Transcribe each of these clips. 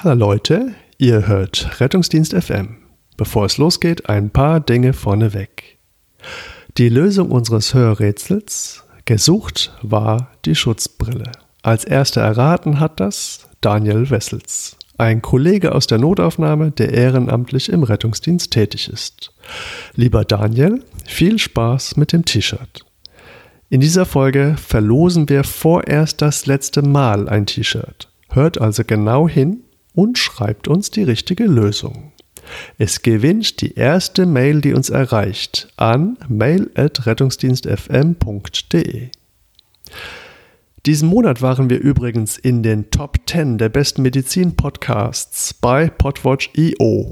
Hallo Leute, ihr hört Rettungsdienst FM. Bevor es losgeht, ein paar Dinge vorneweg. Die Lösung unseres Hörrätsels gesucht war die Schutzbrille. Als erster erraten hat das Daniel Wessels, ein Kollege aus der Notaufnahme, der ehrenamtlich im Rettungsdienst tätig ist. Lieber Daniel, viel Spaß mit dem T-Shirt. In dieser Folge verlosen wir vorerst das letzte Mal ein T-Shirt. Hört also genau hin und schreibt uns die richtige Lösung. Es gewinnt die erste Mail, die uns erreicht, an mail.rettungsdienstfm.de. Diesen Monat waren wir übrigens in den Top 10 der besten Medizin-Podcasts bei Podwatch.io.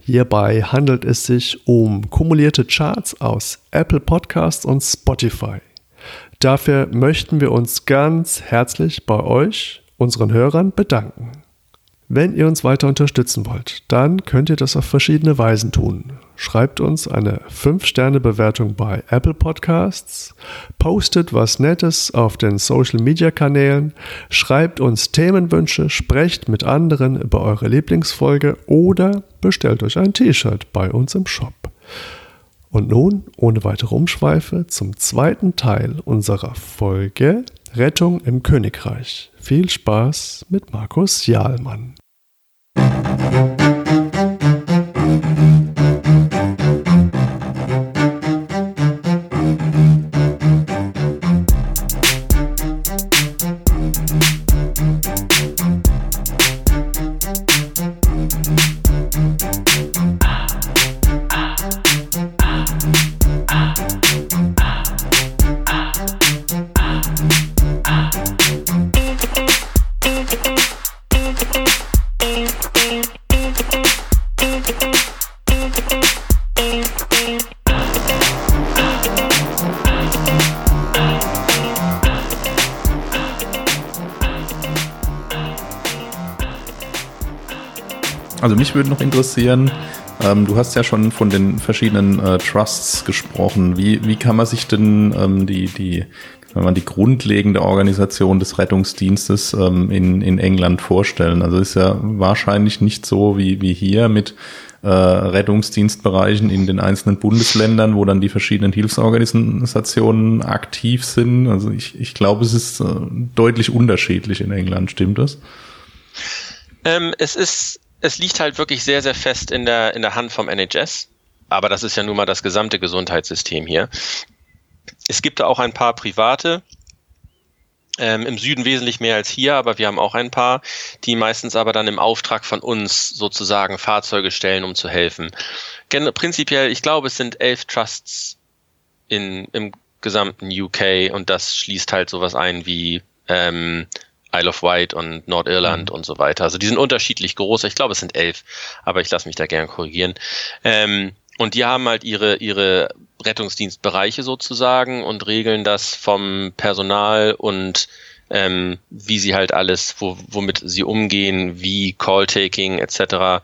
Hierbei handelt es sich um kumulierte Charts aus Apple Podcasts und Spotify. Dafür möchten wir uns ganz herzlich bei euch, unseren Hörern, bedanken. Wenn ihr uns weiter unterstützen wollt, dann könnt ihr das auf verschiedene Weisen tun. Schreibt uns eine 5-Sterne-Bewertung bei Apple Podcasts, postet was Nettes auf den Social-Media-Kanälen, schreibt uns Themenwünsche, sprecht mit anderen über eure Lieblingsfolge oder bestellt euch ein T-Shirt bei uns im Shop. Und nun, ohne weitere Umschweife, zum zweiten Teil unserer Folge Rettung im Königreich. Viel Spaß mit Markus Jahlmann. Also mich würde noch interessieren, ähm, du hast ja schon von den verschiedenen äh, Trusts gesprochen. Wie, wie kann man sich denn ähm, die, die, wenn man die grundlegende Organisation des Rettungsdienstes ähm, in, in England vorstellen? Also ist ja wahrscheinlich nicht so wie, wie hier mit äh, Rettungsdienstbereichen in den einzelnen Bundesländern, wo dann die verschiedenen Hilfsorganisationen aktiv sind. Also ich, ich glaube, es ist äh, deutlich unterschiedlich in England, stimmt das? Ähm, es ist es liegt halt wirklich sehr, sehr fest in der, in der Hand vom NHS. Aber das ist ja nun mal das gesamte Gesundheitssystem hier. Es gibt da auch ein paar private, ähm, im Süden wesentlich mehr als hier, aber wir haben auch ein paar, die meistens aber dann im Auftrag von uns sozusagen Fahrzeuge stellen, um zu helfen. Gen prinzipiell, ich glaube, es sind elf Trusts in, im gesamten UK und das schließt halt sowas ein wie ähm, Isle of Wight und Nordirland mhm. und so weiter. Also die sind unterschiedlich groß. Ich glaube, es sind elf, aber ich lasse mich da gerne korrigieren. Ähm, und die haben halt ihre, ihre Rettungsdienstbereiche sozusagen und regeln das vom Personal und ähm, wie sie halt alles, wo, womit sie umgehen, wie Call-Taking etc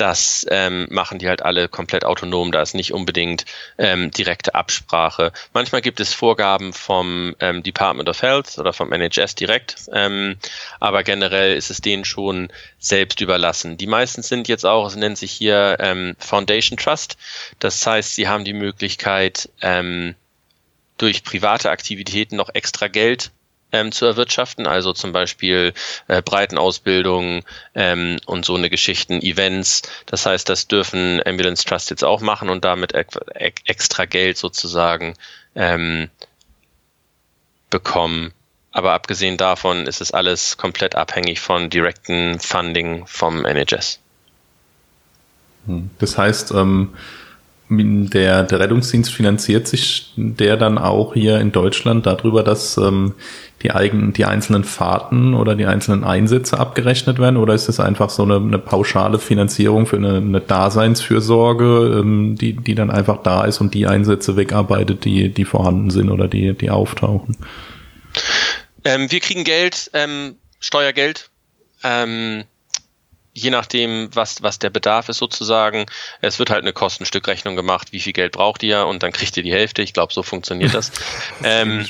das ähm, machen die halt alle komplett autonom. Da ist nicht unbedingt ähm, direkte Absprache. Manchmal gibt es Vorgaben vom ähm, Department of Health oder vom NHS direkt, ähm, aber generell ist es denen schon selbst überlassen. Die meisten sind jetzt auch, es nennt sich hier ähm, Foundation Trust. Das heißt, sie haben die Möglichkeit, ähm, durch private Aktivitäten noch extra Geld ähm, zu erwirtschaften, also zum Beispiel äh, Breitenausbildung ähm, und so eine Geschichten, Events. Das heißt, das dürfen Ambulance Trust jetzt auch machen und damit e extra Geld sozusagen ähm, bekommen. Aber abgesehen davon ist es alles komplett abhängig von direkten Funding vom NHS. Hm. Das heißt, ähm, der, der Rettungsdienst finanziert sich der dann auch hier in Deutschland darüber, dass ähm, die eigenen, die einzelnen Fahrten oder die einzelnen Einsätze abgerechnet werden? Oder ist das einfach so eine, eine pauschale Finanzierung für eine, eine Daseinsfürsorge, ähm, die, die dann einfach da ist und die Einsätze wegarbeitet, die, die vorhanden sind oder die, die auftauchen? Ähm, wir kriegen Geld, ähm, Steuergeld. Ähm, je nachdem, was, was der Bedarf ist sozusagen. Es wird halt eine Kostenstückrechnung gemacht, wie viel Geld braucht ihr und dann kriegt ihr die Hälfte. Ich glaube, so funktioniert das. ähm,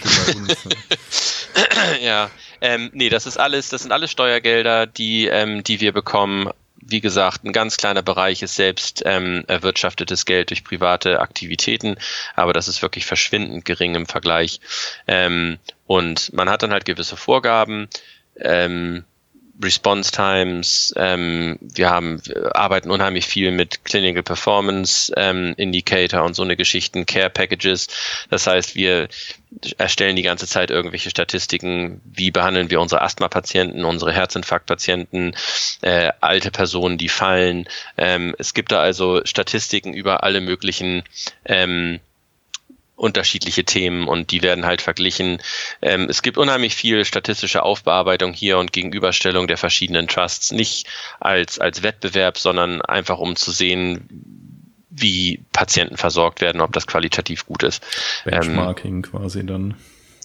ja, Ähm, nee, das ist alles, das sind alles Steuergelder, die, ähm, die wir bekommen. Wie gesagt, ein ganz kleiner Bereich ist selbst ähm, erwirtschaftetes Geld durch private Aktivitäten, aber das ist wirklich verschwindend gering im Vergleich. Ähm, und man hat dann halt gewisse Vorgaben. Ähm, Response Times. Ähm, wir haben wir arbeiten unheimlich viel mit Clinical Performance ähm, Indicator und so eine Geschichten, Care Packages. Das heißt, wir erstellen die ganze Zeit irgendwelche Statistiken, wie behandeln wir unsere Asthma-Patienten, unsere Herzinfarktpatienten, äh, alte Personen, die fallen. Ähm, es gibt da also Statistiken über alle möglichen ähm, unterschiedliche Themen und die werden halt verglichen. Ähm, es gibt unheimlich viel statistische Aufbearbeitung hier und Gegenüberstellung der verschiedenen Trusts, nicht als, als Wettbewerb, sondern einfach um zu sehen, wie Patienten versorgt werden, ob das qualitativ gut ist. Benchmarking ähm, quasi dann.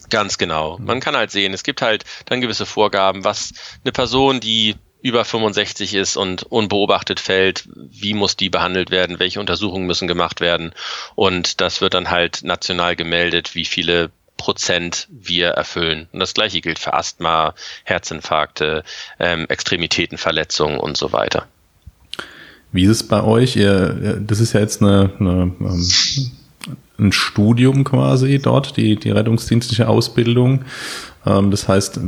Ganz genau. Man kann halt sehen, es gibt halt dann gewisse Vorgaben, was eine Person, die über 65 ist und unbeobachtet fällt, wie muss die behandelt werden, welche Untersuchungen müssen gemacht werden. Und das wird dann halt national gemeldet, wie viele Prozent wir erfüllen. Und das gleiche gilt für Asthma, Herzinfarkte, ähm, Extremitätenverletzungen und so weiter. Wie ist es bei euch? Ihr, das ist ja jetzt eine, eine ähm, ein Studium quasi dort, die, die rettungsdienstliche Ausbildung. Ähm, das heißt,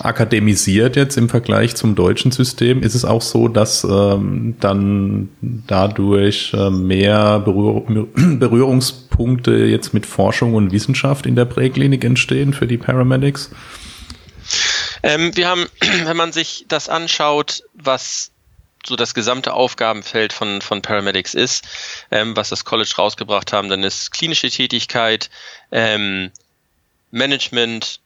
akademisiert jetzt im Vergleich zum deutschen System. Ist es auch so, dass ähm, dann dadurch äh, mehr Berühr Berührungspunkte jetzt mit Forschung und Wissenschaft in der Präklinik entstehen für die Paramedics? Ähm, wir haben, wenn man sich das anschaut, was so das gesamte Aufgabenfeld von, von Paramedics ist, ähm, was das College rausgebracht haben, dann ist klinische Tätigkeit, ähm, Management,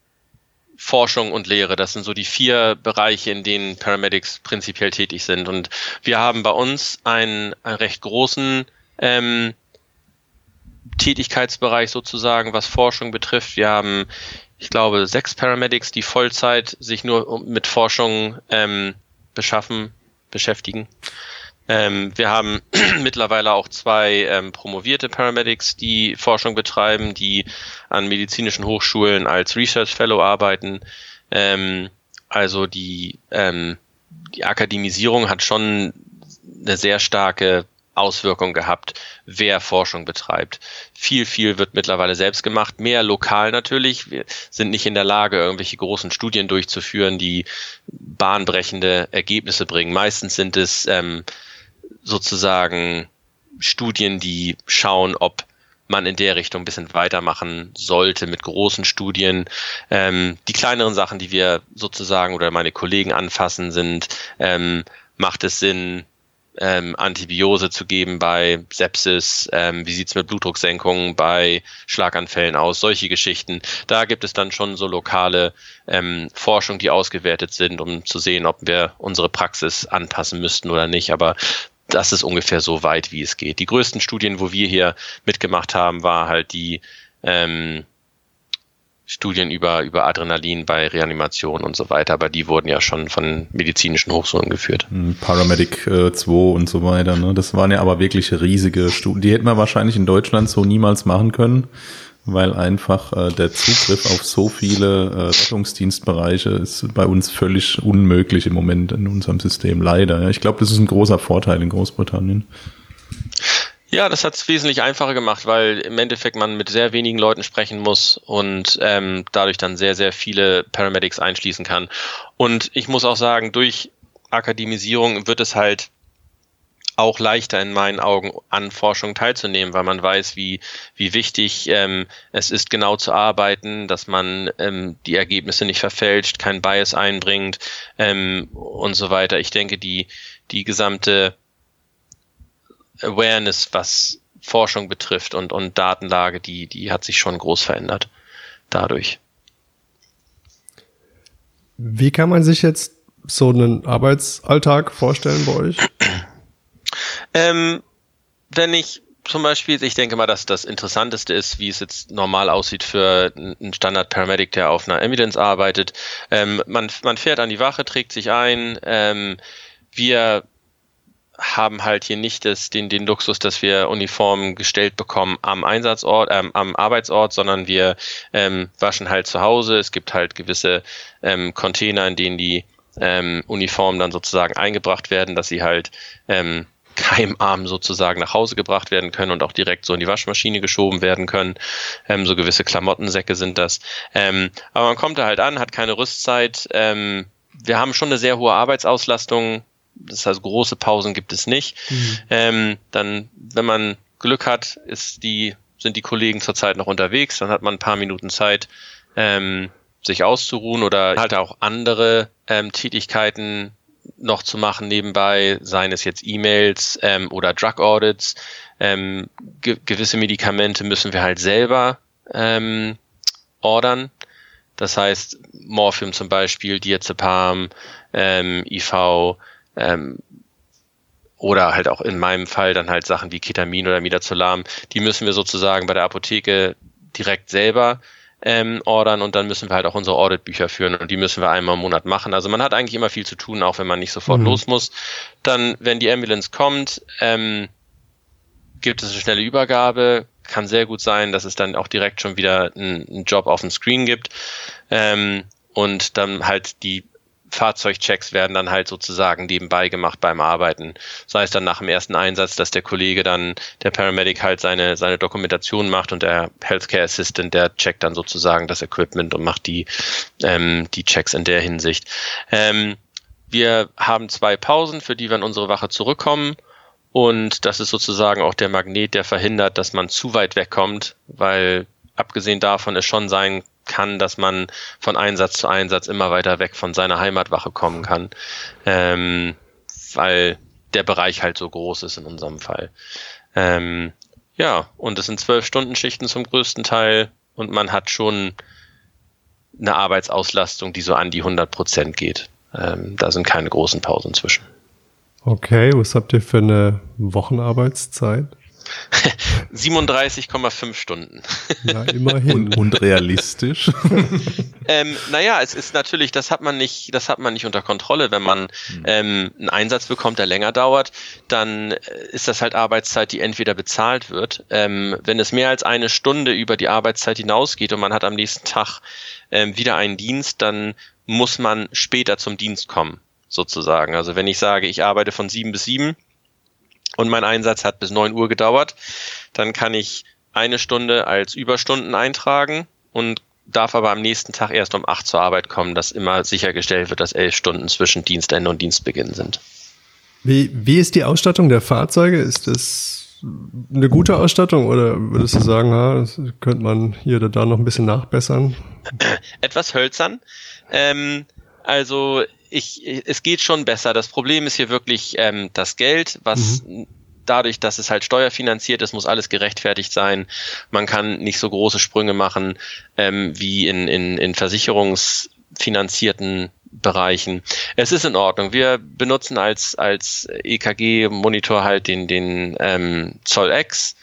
Forschung und Lehre. Das sind so die vier Bereiche, in denen Paramedics prinzipiell tätig sind. Und wir haben bei uns einen, einen recht großen ähm, Tätigkeitsbereich sozusagen, was Forschung betrifft. Wir haben, ich glaube, sechs Paramedics, die Vollzeit sich nur mit Forschung ähm, beschaffen, beschäftigen. Ähm, wir haben mittlerweile auch zwei ähm, promovierte Paramedics, die Forschung betreiben, die an medizinischen Hochschulen als Research Fellow arbeiten. Ähm, also die, ähm, die Akademisierung hat schon eine sehr starke Auswirkung gehabt, wer Forschung betreibt. Viel, viel wird mittlerweile selbst gemacht, mehr lokal natürlich. Wir sind nicht in der Lage, irgendwelche großen Studien durchzuführen, die bahnbrechende Ergebnisse bringen. Meistens sind es ähm, sozusagen Studien, die schauen, ob man in der Richtung ein bisschen weitermachen sollte mit großen Studien. Ähm, die kleineren Sachen, die wir sozusagen oder meine Kollegen anfassen, sind, ähm, macht es Sinn, ähm, Antibiose zu geben bei Sepsis, ähm, wie sieht's mit Blutdrucksenkungen bei Schlaganfällen aus, solche Geschichten. Da gibt es dann schon so lokale ähm, Forschung, die ausgewertet sind, um zu sehen, ob wir unsere Praxis anpassen müssten oder nicht. Aber das ist ungefähr so weit, wie es geht. Die größten Studien, wo wir hier mitgemacht haben, war halt die ähm, Studien über, über Adrenalin bei Reanimation und so weiter, aber die wurden ja schon von medizinischen Hochschulen geführt. Hm, Paramedic äh, 2 und so weiter, ne? Das waren ja aber wirklich riesige Studien. Die hätten wir wahrscheinlich in Deutschland so niemals machen können weil einfach äh, der Zugriff auf so viele äh, Rettungsdienstbereiche ist bei uns völlig unmöglich im Moment in unserem System, leider. Ja. Ich glaube, das ist ein großer Vorteil in Großbritannien. Ja, das hat es wesentlich einfacher gemacht, weil im Endeffekt man mit sehr wenigen Leuten sprechen muss und ähm, dadurch dann sehr, sehr viele Paramedics einschließen kann. Und ich muss auch sagen, durch Akademisierung wird es halt auch leichter in meinen Augen an Forschung teilzunehmen, weil man weiß, wie, wie wichtig ähm, es ist, genau zu arbeiten, dass man ähm, die Ergebnisse nicht verfälscht, kein Bias einbringt ähm, und so weiter. Ich denke, die, die gesamte Awareness, was Forschung betrifft und, und Datenlage, die, die hat sich schon groß verändert dadurch. Wie kann man sich jetzt so einen Arbeitsalltag vorstellen bei euch? Ähm, wenn ich zum Beispiel, ich denke mal, dass das Interessanteste ist, wie es jetzt normal aussieht für einen Standard-Paramedic, der auf einer Evidence arbeitet. Ähm, man, man fährt an die Wache, trägt sich ein. Ähm, wir haben halt hier nicht das, den, den Luxus, dass wir Uniformen gestellt bekommen am Einsatzort, ähm, am Arbeitsort, sondern wir ähm, waschen halt zu Hause. Es gibt halt gewisse ähm, Container, in denen die ähm, Uniformen dann sozusagen eingebracht werden, dass sie halt ähm, keimarm sozusagen nach Hause gebracht werden können und auch direkt so in die Waschmaschine geschoben werden können. Ähm, so gewisse Klamottensäcke sind das. Ähm, aber man kommt da halt an, hat keine Rüstzeit. Ähm, wir haben schon eine sehr hohe Arbeitsauslastung. Das heißt, große Pausen gibt es nicht. Mhm. Ähm, dann, wenn man Glück hat, ist die, sind die Kollegen zurzeit noch unterwegs, dann hat man ein paar Minuten Zeit, ähm, sich auszuruhen oder halt auch andere ähm, Tätigkeiten noch zu machen nebenbei, seien es jetzt E-Mails ähm, oder Drug Audits. Ähm, ge gewisse Medikamente müssen wir halt selber ähm, ordern. Das heißt, Morphium zum Beispiel, Diazepam, ähm, IV ähm, oder halt auch in meinem Fall dann halt Sachen wie Ketamin oder Midazolam, die müssen wir sozusagen bei der Apotheke direkt selber ähm, ordern und dann müssen wir halt auch unsere Auditbücher führen und die müssen wir einmal im Monat machen. Also man hat eigentlich immer viel zu tun, auch wenn man nicht sofort mhm. los muss. Dann, wenn die Ambulance kommt, ähm, gibt es eine schnelle Übergabe. Kann sehr gut sein, dass es dann auch direkt schon wieder einen Job auf dem Screen gibt. Ähm, und dann halt die Fahrzeugchecks werden dann halt sozusagen nebenbei gemacht beim Arbeiten. Sei es dann nach dem ersten Einsatz, dass der Kollege dann, der Paramedic halt seine, seine Dokumentation macht und der Healthcare Assistant, der checkt dann sozusagen das Equipment und macht die, ähm, die Checks in der Hinsicht. Ähm, wir haben zwei Pausen, für die wir in unsere Wache zurückkommen. Und das ist sozusagen auch der Magnet, der verhindert, dass man zu weit wegkommt, weil abgesehen davon es schon sein kann, dass man von Einsatz zu Einsatz immer weiter weg von seiner Heimatwache kommen kann, ähm, weil der Bereich halt so groß ist in unserem Fall. Ähm, ja, und es sind zwölf Stunden Schichten zum größten Teil und man hat schon eine Arbeitsauslastung, die so an die 100 Prozent geht. Ähm, da sind keine großen Pausen zwischen. Okay, was habt ihr für eine Wochenarbeitszeit? 37,5 Stunden. Ja, immerhin. Und, und realistisch. ähm, naja, es ist natürlich, das hat man nicht, das hat man nicht unter Kontrolle. Wenn man hm. ähm, einen Einsatz bekommt, der länger dauert, dann äh, ist das halt Arbeitszeit, die entweder bezahlt wird. Ähm, wenn es mehr als eine Stunde über die Arbeitszeit hinausgeht und man hat am nächsten Tag ähm, wieder einen Dienst, dann muss man später zum Dienst kommen, sozusagen. Also wenn ich sage, ich arbeite von sieben bis sieben, und mein Einsatz hat bis neun Uhr gedauert, dann kann ich eine Stunde als Überstunden eintragen und darf aber am nächsten Tag erst um acht zur Arbeit kommen, dass immer sichergestellt wird, dass elf Stunden zwischen Dienstende und Dienstbeginn sind. Wie, wie ist die Ausstattung der Fahrzeuge? Ist das eine gute Ausstattung oder würdest du sagen, ha, das könnte man hier oder da noch ein bisschen nachbessern? Etwas hölzern. Ähm, also ich, es geht schon besser. Das Problem ist hier wirklich ähm, das Geld, was mhm. dadurch, dass es halt steuerfinanziert ist, muss alles gerechtfertigt sein. Man kann nicht so große Sprünge machen ähm, wie in, in, in versicherungsfinanzierten Bereichen. Es ist in Ordnung. Wir benutzen als, als EKG-Monitor halt den, den ähm, Zoll X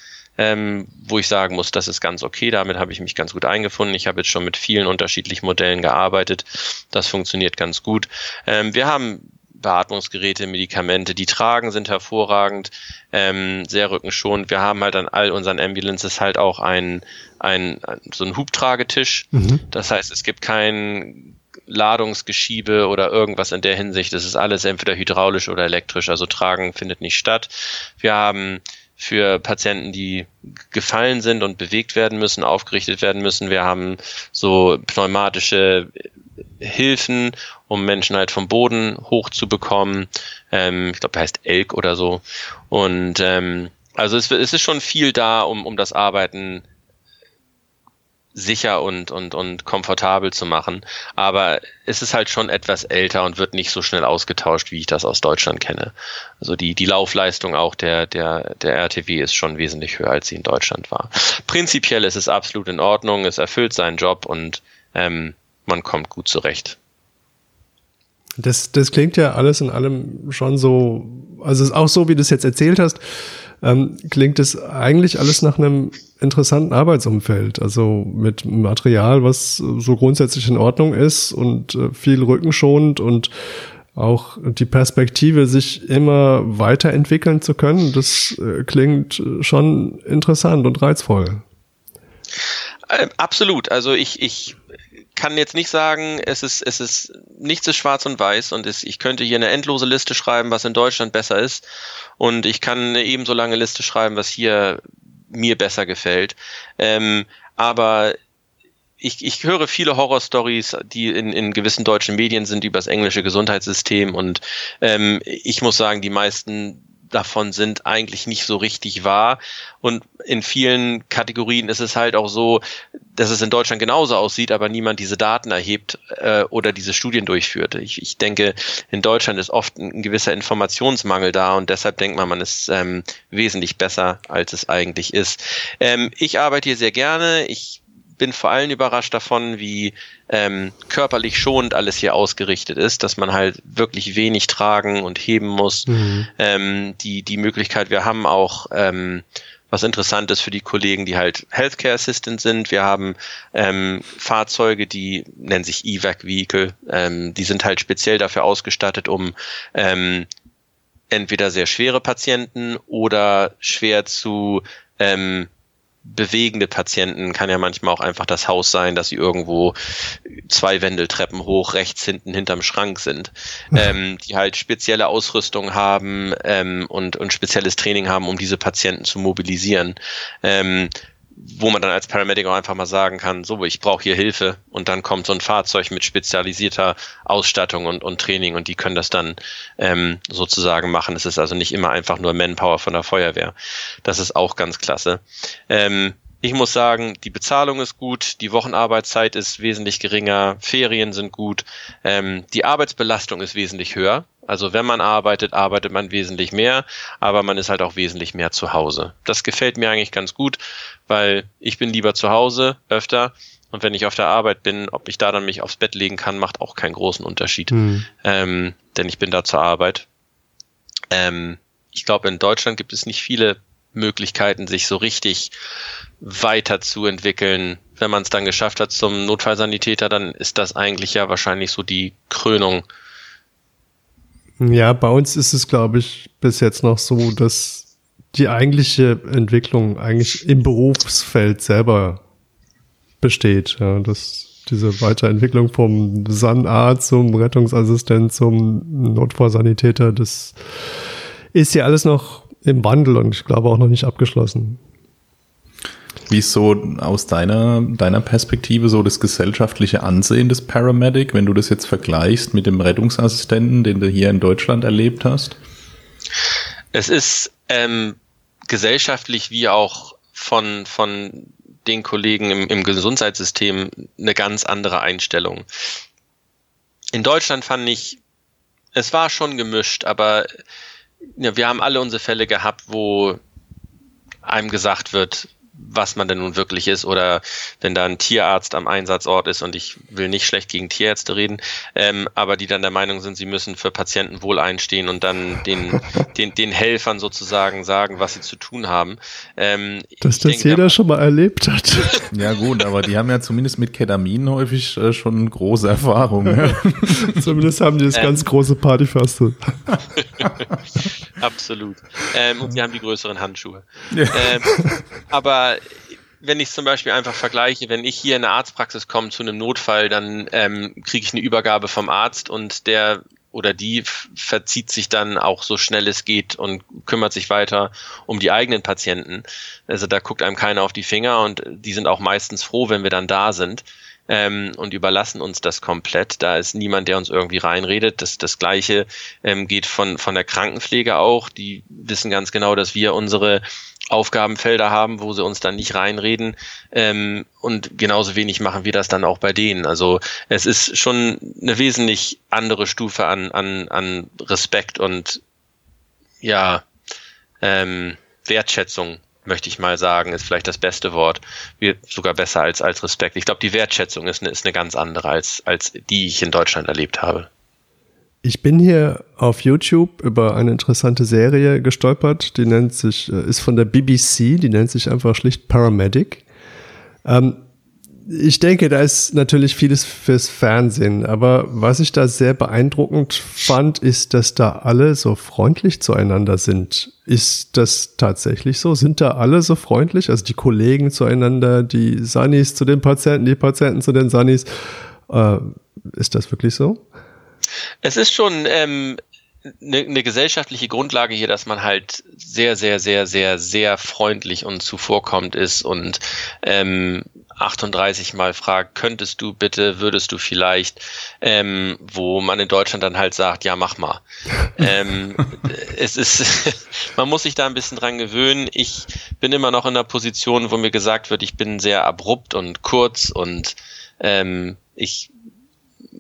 ähm, wo ich sagen muss, das ist ganz okay. Damit habe ich mich ganz gut eingefunden. Ich habe jetzt schon mit vielen unterschiedlichen Modellen gearbeitet. Das funktioniert ganz gut. Ähm, wir haben Beatmungsgeräte, Medikamente, die tragen, sind hervorragend, ähm, sehr rückenschonend. Wir haben halt an all unseren Ambulances halt auch ein, ein, so einen Hubtragetisch. Mhm. Das heißt, es gibt kein Ladungsgeschiebe oder irgendwas in der Hinsicht. Es ist alles entweder hydraulisch oder elektrisch, also tragen findet nicht statt. Wir haben für Patienten, die gefallen sind und bewegt werden müssen, aufgerichtet werden müssen. Wir haben so pneumatische Hilfen, um Menschen halt vom Boden hochzubekommen. Ähm, ich glaube, er heißt Elk oder so. Und ähm, also es, es, ist schon viel da, um, um das Arbeiten sicher und, und, und komfortabel zu machen. Aber es ist halt schon etwas älter und wird nicht so schnell ausgetauscht, wie ich das aus Deutschland kenne. Also die, die Laufleistung auch der, der, der RTW ist schon wesentlich höher, als sie in Deutschland war. Prinzipiell ist es absolut in Ordnung, es erfüllt seinen Job und ähm, man kommt gut zurecht. Das, das klingt ja alles in allem schon so, also auch so, wie du es jetzt erzählt hast, ähm, klingt es eigentlich alles nach einem interessanten Arbeitsumfeld. Also mit Material, was so grundsätzlich in Ordnung ist und äh, viel rückenschonend und auch die Perspektive, sich immer weiterentwickeln zu können, das äh, klingt schon interessant und reizvoll. Äh, absolut. Also ich, ich kann jetzt nicht sagen, es ist, es ist nichts ist schwarz und weiß und es, ich könnte hier eine endlose Liste schreiben, was in Deutschland besser ist. Und ich kann eine ebenso lange Liste schreiben, was hier mir besser gefällt. Ähm, aber ich, ich höre viele Horrorstories, die in, in gewissen deutschen Medien sind über das englische Gesundheitssystem und ähm, ich muss sagen, die meisten davon sind eigentlich nicht so richtig wahr. Und in vielen Kategorien ist es halt auch so, dass es in Deutschland genauso aussieht, aber niemand diese Daten erhebt äh, oder diese Studien durchführt. Ich, ich denke, in Deutschland ist oft ein, gewisser Informationsmangel da und deshalb denkt man, man ist ähm, wesentlich besser, als es eigentlich ist. Ähm, ich arbeite hier sehr gerne. Ich bin vor allem überrascht davon, wie ähm, körperlich schonend alles hier ausgerichtet ist, dass man halt wirklich wenig tragen und heben muss. Mhm. Ähm, die, die Möglichkeit, wir haben auch ähm, was interessant ist für die Kollegen, die halt Healthcare Assistant sind. Wir haben ähm, Fahrzeuge, die nennen sich EVAC Vehicle. Ähm, die sind halt speziell dafür ausgestattet, um ähm, entweder sehr schwere Patienten oder schwer zu ähm, bewegende Patienten kann ja manchmal auch einfach das Haus sein, dass sie irgendwo zwei Wendeltreppen hoch rechts hinten hinterm Schrank sind, ähm, die halt spezielle Ausrüstung haben ähm, und, und spezielles Training haben, um diese Patienten zu mobilisieren. Ähm, wo man dann als Paramedic auch einfach mal sagen kann, so, ich brauche hier Hilfe und dann kommt so ein Fahrzeug mit spezialisierter Ausstattung und, und Training und die können das dann ähm, sozusagen machen. Es ist also nicht immer einfach nur Manpower von der Feuerwehr. Das ist auch ganz klasse. Ähm, ich muss sagen, die Bezahlung ist gut, die Wochenarbeitszeit ist wesentlich geringer, Ferien sind gut, ähm, die Arbeitsbelastung ist wesentlich höher. Also wenn man arbeitet, arbeitet man wesentlich mehr, aber man ist halt auch wesentlich mehr zu Hause. Das gefällt mir eigentlich ganz gut, weil ich bin lieber zu Hause öfter und wenn ich auf der Arbeit bin, ob ich da dann mich aufs Bett legen kann, macht auch keinen großen Unterschied, mhm. ähm, denn ich bin da zur Arbeit. Ähm, ich glaube, in Deutschland gibt es nicht viele Möglichkeiten, sich so richtig weiterzuentwickeln. Wenn man es dann geschafft hat zum Notfallsanitäter, dann ist das eigentlich ja wahrscheinlich so die Krönung. Ja, bei uns ist es, glaube ich, bis jetzt noch so, dass die eigentliche Entwicklung eigentlich im Berufsfeld selber besteht. Ja, dass diese Weiterentwicklung vom Sanarzt zum Rettungsassistent zum Notfallsanitäter, das ist ja alles noch im Wandel und ich glaube auch noch nicht abgeschlossen. Wie ist so aus deiner, deiner Perspektive so das gesellschaftliche Ansehen des Paramedic, wenn du das jetzt vergleichst mit dem Rettungsassistenten, den du hier in Deutschland erlebt hast? Es ist ähm, gesellschaftlich wie auch von, von den Kollegen im, im Gesundheitssystem eine ganz andere Einstellung. In Deutschland fand ich, es war schon gemischt, aber ja, wir haben alle unsere Fälle gehabt, wo einem gesagt wird, was man denn nun wirklich ist oder wenn da ein Tierarzt am Einsatzort ist und ich will nicht schlecht gegen Tierärzte reden, ähm, aber die dann der Meinung sind, sie müssen für Patienten wohl einstehen und dann den, den, den Helfern sozusagen sagen, was sie zu tun haben. Ähm, Dass das denke, jeder da, schon mal erlebt hat. Ja gut, aber die haben ja zumindest mit Ketamin häufig äh, schon große Erfahrungen. zumindest haben die das ähm, ganz große Partyfaste. Absolut. Ähm, und sie haben die größeren Handschuhe. Ja. Ähm, wenn ich zum Beispiel einfach vergleiche, wenn ich hier in eine Arztpraxis komme zu einem Notfall, dann ähm, kriege ich eine Übergabe vom Arzt und der oder die verzieht sich dann auch so schnell es geht und kümmert sich weiter um die eigenen Patienten. Also da guckt einem keiner auf die Finger und die sind auch meistens froh, wenn wir dann da sind ähm, und überlassen uns das komplett. Da ist niemand, der uns irgendwie reinredet. Das, das Gleiche ähm, geht von, von der Krankenpflege auch. Die wissen ganz genau, dass wir unsere Aufgabenfelder haben, wo sie uns dann nicht reinreden. Ähm, und genauso wenig machen wir das dann auch bei denen. Also es ist schon eine wesentlich andere Stufe an, an, an Respekt und ja, ähm, Wertschätzung möchte ich mal sagen, ist vielleicht das beste Wort. Wir, sogar besser als, als Respekt. Ich glaube, die Wertschätzung ist eine, ist eine ganz andere als, als die ich in Deutschland erlebt habe. Ich bin hier auf YouTube über eine interessante Serie gestolpert, die nennt sich, äh, ist von der BBC, die nennt sich einfach schlicht Paramedic. Ähm, ich denke, da ist natürlich vieles fürs Fernsehen, aber was ich da sehr beeindruckend fand, ist, dass da alle so freundlich zueinander sind. Ist das tatsächlich so? Sind da alle so freundlich? Also die Kollegen zueinander, die Sunnis zu den Patienten, die Patienten zu den Sunnis. Äh, ist das wirklich so? Es ist schon ähm, eine, eine gesellschaftliche Grundlage hier, dass man halt sehr, sehr, sehr, sehr, sehr freundlich und zuvorkommend ist und ähm, 38 Mal fragt, könntest du bitte, würdest du vielleicht, ähm, wo man in Deutschland dann halt sagt, ja, mach mal. ähm, es ist, man muss sich da ein bisschen dran gewöhnen. Ich bin immer noch in einer Position, wo mir gesagt wird, ich bin sehr abrupt und kurz und ähm, ich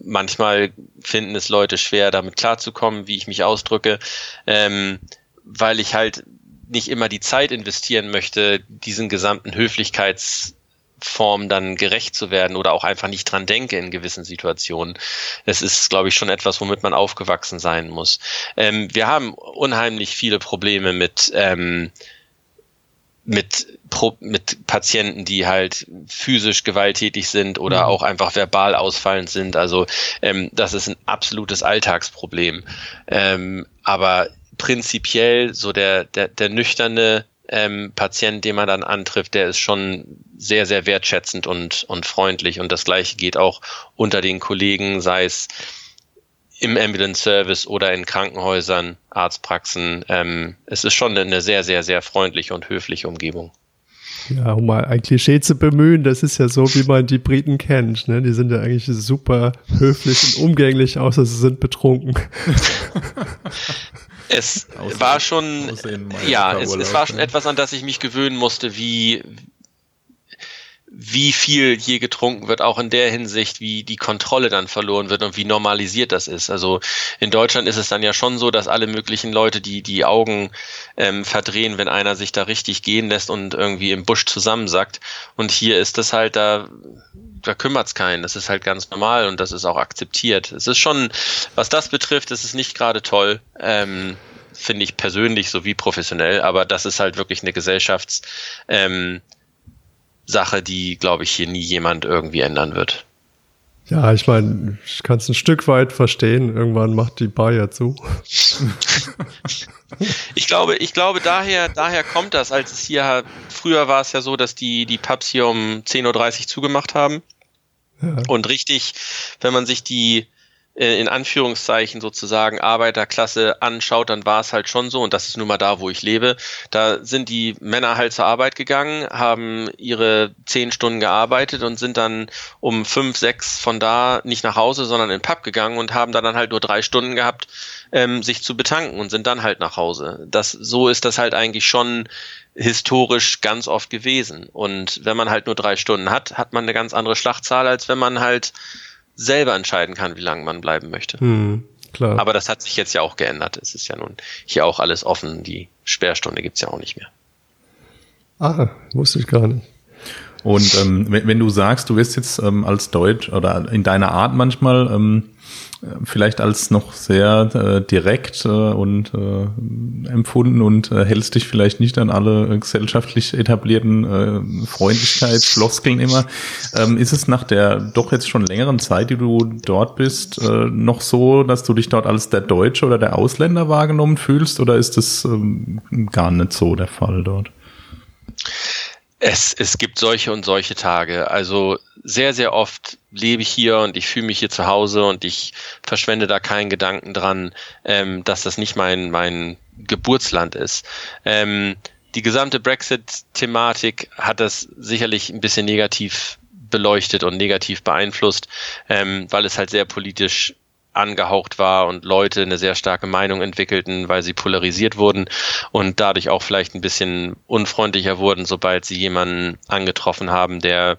manchmal finden es Leute schwer, damit klarzukommen, wie ich mich ausdrücke, ähm, weil ich halt nicht immer die Zeit investieren möchte, diesen gesamten Höflichkeitsform dann gerecht zu werden oder auch einfach nicht dran denke in gewissen Situationen. Das ist, glaube ich, schon etwas, womit man aufgewachsen sein muss. Ähm, wir haben unheimlich viele Probleme mit ähm, mit, mit Patienten, die halt physisch gewalttätig sind oder mhm. auch einfach verbal ausfallend sind. Also ähm, das ist ein absolutes Alltagsproblem. Ähm, aber prinzipiell so der, der, der nüchterne ähm, Patient, den man dann antrifft, der ist schon sehr, sehr wertschätzend und, und freundlich. Und das gleiche geht auch unter den Kollegen, sei es im Ambulance Service oder in Krankenhäusern, Arztpraxen. Ähm, es ist schon eine sehr, sehr, sehr freundliche und höfliche Umgebung. Ja, um mal ein Klischee zu bemühen, das ist ja so, wie man die Briten kennt. Ne? Die sind ja eigentlich super höflich und umgänglich, außer sie sind betrunken. es war schon, ja, es, es, war schon etwas, an das ich mich gewöhnen musste, wie, wie viel je getrunken wird, auch in der Hinsicht, wie die Kontrolle dann verloren wird und wie normalisiert das ist. Also in Deutschland ist es dann ja schon so, dass alle möglichen Leute die die Augen ähm, verdrehen, wenn einer sich da richtig gehen lässt und irgendwie im Busch zusammensackt. Und hier ist das halt da, da kümmert's keinen. Das ist halt ganz normal und das ist auch akzeptiert. Es ist schon, was das betrifft, ist es nicht gerade toll. Ähm, finde ich persönlich sowie professionell, aber das ist halt wirklich eine Gesellschafts ähm, Sache, die, glaube ich, hier nie jemand irgendwie ändern wird. Ja, ich meine, ich kann es ein Stück weit verstehen. Irgendwann macht die Bar ja zu. ich glaube, ich glaube, daher, daher kommt das, als es hier, früher war es ja so, dass die, die Pubs hier um 10.30 Uhr zugemacht haben. Ja. Und richtig, wenn man sich die, äh, in Anführungszeichen sozusagen Arbeiterklasse anschaut, dann war es halt schon so, und das ist nun mal da, wo ich lebe, da sind die Männer halt zur Arbeit gegangen, haben ihre zehn Stunden gearbeitet und sind dann um fünf, sechs von da nicht nach Hause, sondern in den Pub gegangen und haben da dann halt nur drei Stunden gehabt, ähm, sich zu betanken und sind dann halt nach Hause. Das, so ist das halt eigentlich schon historisch ganz oft gewesen. Und wenn man halt nur drei Stunden hat, hat man eine ganz andere Schlachtzahl, als wenn man halt selber entscheiden kann, wie lange man bleiben möchte. Hm, klar. Aber das hat sich jetzt ja auch geändert. Es ist ja nun hier auch alles offen. Die Sperrstunde gibt's ja auch nicht mehr. Ah, wusste ich gar nicht. Und ähm, wenn, wenn, du sagst, du wirst jetzt ähm, als Deutsch oder in deiner Art manchmal ähm, vielleicht als noch sehr äh, direkt äh, und äh, empfunden und äh, hältst dich vielleicht nicht an alle gesellschaftlich etablierten äh, Freundlichkeitsfloskeln immer. Ähm, ist es nach der doch jetzt schon längeren Zeit, die du dort bist, äh, noch so, dass du dich dort als der Deutsche oder der Ausländer wahrgenommen fühlst oder ist das ähm, gar nicht so der Fall dort? Es, es gibt solche und solche Tage. Also sehr, sehr oft lebe ich hier und ich fühle mich hier zu Hause und ich verschwende da keinen Gedanken dran, ähm, dass das nicht mein, mein Geburtsland ist. Ähm, die gesamte Brexit-Thematik hat das sicherlich ein bisschen negativ beleuchtet und negativ beeinflusst, ähm, weil es halt sehr politisch angehaucht war und Leute eine sehr starke Meinung entwickelten, weil sie polarisiert wurden und dadurch auch vielleicht ein bisschen unfreundlicher wurden, sobald sie jemanden angetroffen haben, der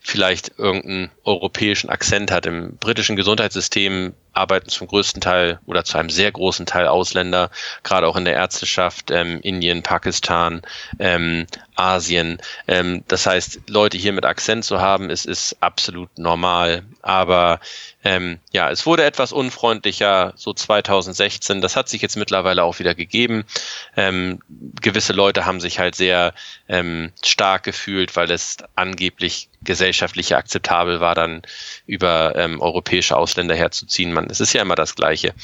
vielleicht irgendeinen europäischen Akzent hat. Im britischen Gesundheitssystem arbeiten zum größten Teil oder zu einem sehr großen Teil Ausländer, gerade auch in der Ärzteschaft, ähm, Indien, Pakistan, ähm, Asien. Ähm, das heißt, Leute hier mit Akzent zu haben, ist, ist absolut normal. Aber ähm, ja, es wurde etwas unfreundlicher so 2016. Das hat sich jetzt mittlerweile auch wieder gegeben. Ähm, gewisse Leute haben sich halt sehr ähm, stark gefühlt, weil es angeblich gesellschaftlich akzeptabel war, dann über ähm, europäische Ausländer herzuziehen. Man, es ist ja immer das Gleiche.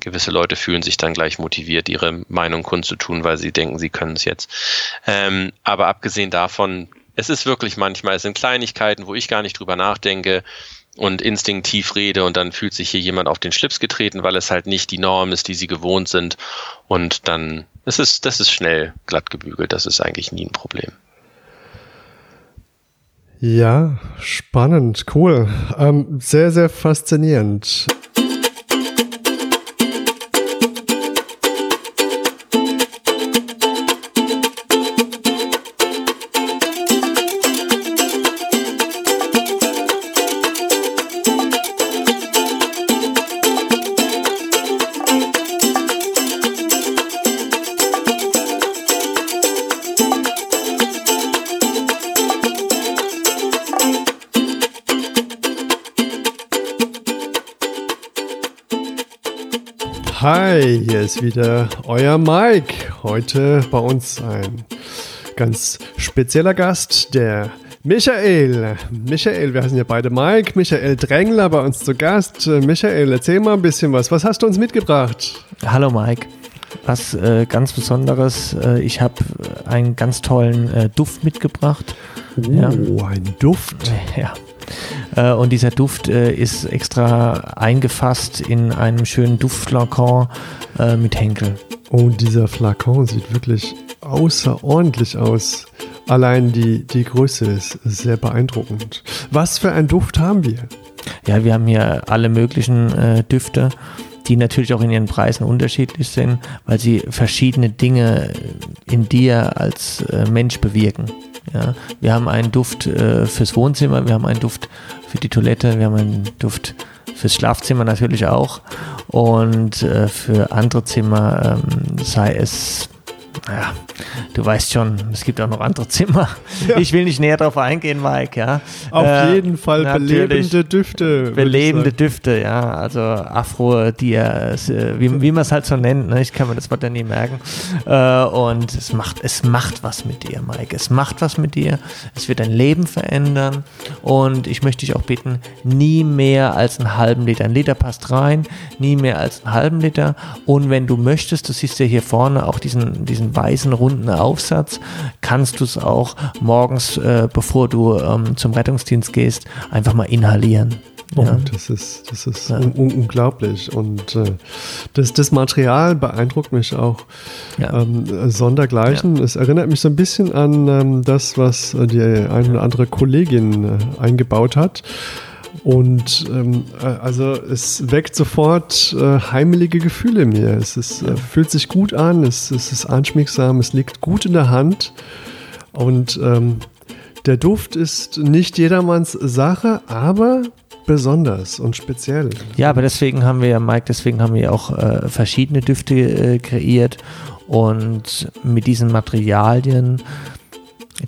Gewisse Leute fühlen sich dann gleich motiviert, ihre Meinung kundzutun, weil sie denken, sie können es jetzt. Ähm, aber abgesehen davon, es ist wirklich manchmal, es sind Kleinigkeiten, wo ich gar nicht drüber nachdenke und instinktiv rede und dann fühlt sich hier jemand auf den Schlips getreten, weil es halt nicht die Norm ist, die sie gewohnt sind. Und dann, es ist, das ist schnell glatt gebügelt, das ist eigentlich nie ein Problem. Ja, spannend, cool. Ähm, sehr, sehr faszinierend. Hi, hier ist wieder euer Mike. Heute bei uns ein ganz spezieller Gast, der Michael. Michael, wir heißen ja beide Mike. Michael Drängler bei uns zu Gast. Michael, erzähl mal ein bisschen was. Was hast du uns mitgebracht? Hallo Mike. Was äh, ganz Besonderes. Äh, ich habe einen ganz tollen äh, Duft mitgebracht. Oh, ja. ein Duft. Ja. Äh, und dieser Duft äh, ist extra eingefasst in einem schönen Duftflakon äh, mit Henkel. Und dieser Flakon sieht wirklich außerordentlich aus. Allein die, die Größe ist sehr beeindruckend. Was für einen Duft haben wir? Ja, wir haben hier alle möglichen äh, Düfte, die natürlich auch in ihren Preisen unterschiedlich sind, weil sie verschiedene Dinge in dir als äh, Mensch bewirken. Ja, wir haben einen Duft äh, fürs Wohnzimmer, wir haben einen Duft für die Toilette, wir haben einen Duft fürs Schlafzimmer natürlich auch und äh, für andere Zimmer, ähm, sei es ja, du weißt schon, es gibt auch noch andere Zimmer. Ja. Ich will nicht näher darauf eingehen, Mike, ja. Auf äh, jeden Fall belebende Düfte. Belebende Düfte, ja. Also Afro, die äh, wie, wie man es halt so nennt, ne? ich kann mir das Wort ja nie merken. Äh, und es macht, es macht was mit dir, Mike. Es macht was mit dir. Es wird dein Leben verändern. Und ich möchte dich auch bitten, nie mehr als einen halben Liter. Ein Liter passt rein, nie mehr als einen halben Liter. Und wenn du möchtest, du siehst ja hier vorne auch diesen, diesen weißen runden Aufsatz, kannst du es auch morgens, äh, bevor du ähm, zum Rettungsdienst gehst, einfach mal inhalieren. Oh, ja. das ist, das ist ja. un unglaublich. Und äh, das, das Material beeindruckt mich auch ja. ähm, sondergleichen. Es erinnert mich so ein bisschen an ähm, das, was äh, die eine oder andere Kollegin äh, eingebaut hat. Und ähm, äh, also es weckt sofort äh, heimelige Gefühle in mir. Es ist, äh, fühlt sich gut an, es, es, ist anschmiegsam, es liegt gut in der Hand. Und ähm, der Duft ist nicht jedermanns Sache, aber besonders und speziell. Ja, aber deswegen haben wir ja, Mike, deswegen haben wir auch äh, verschiedene Düfte äh, kreiert und mit diesen Materialien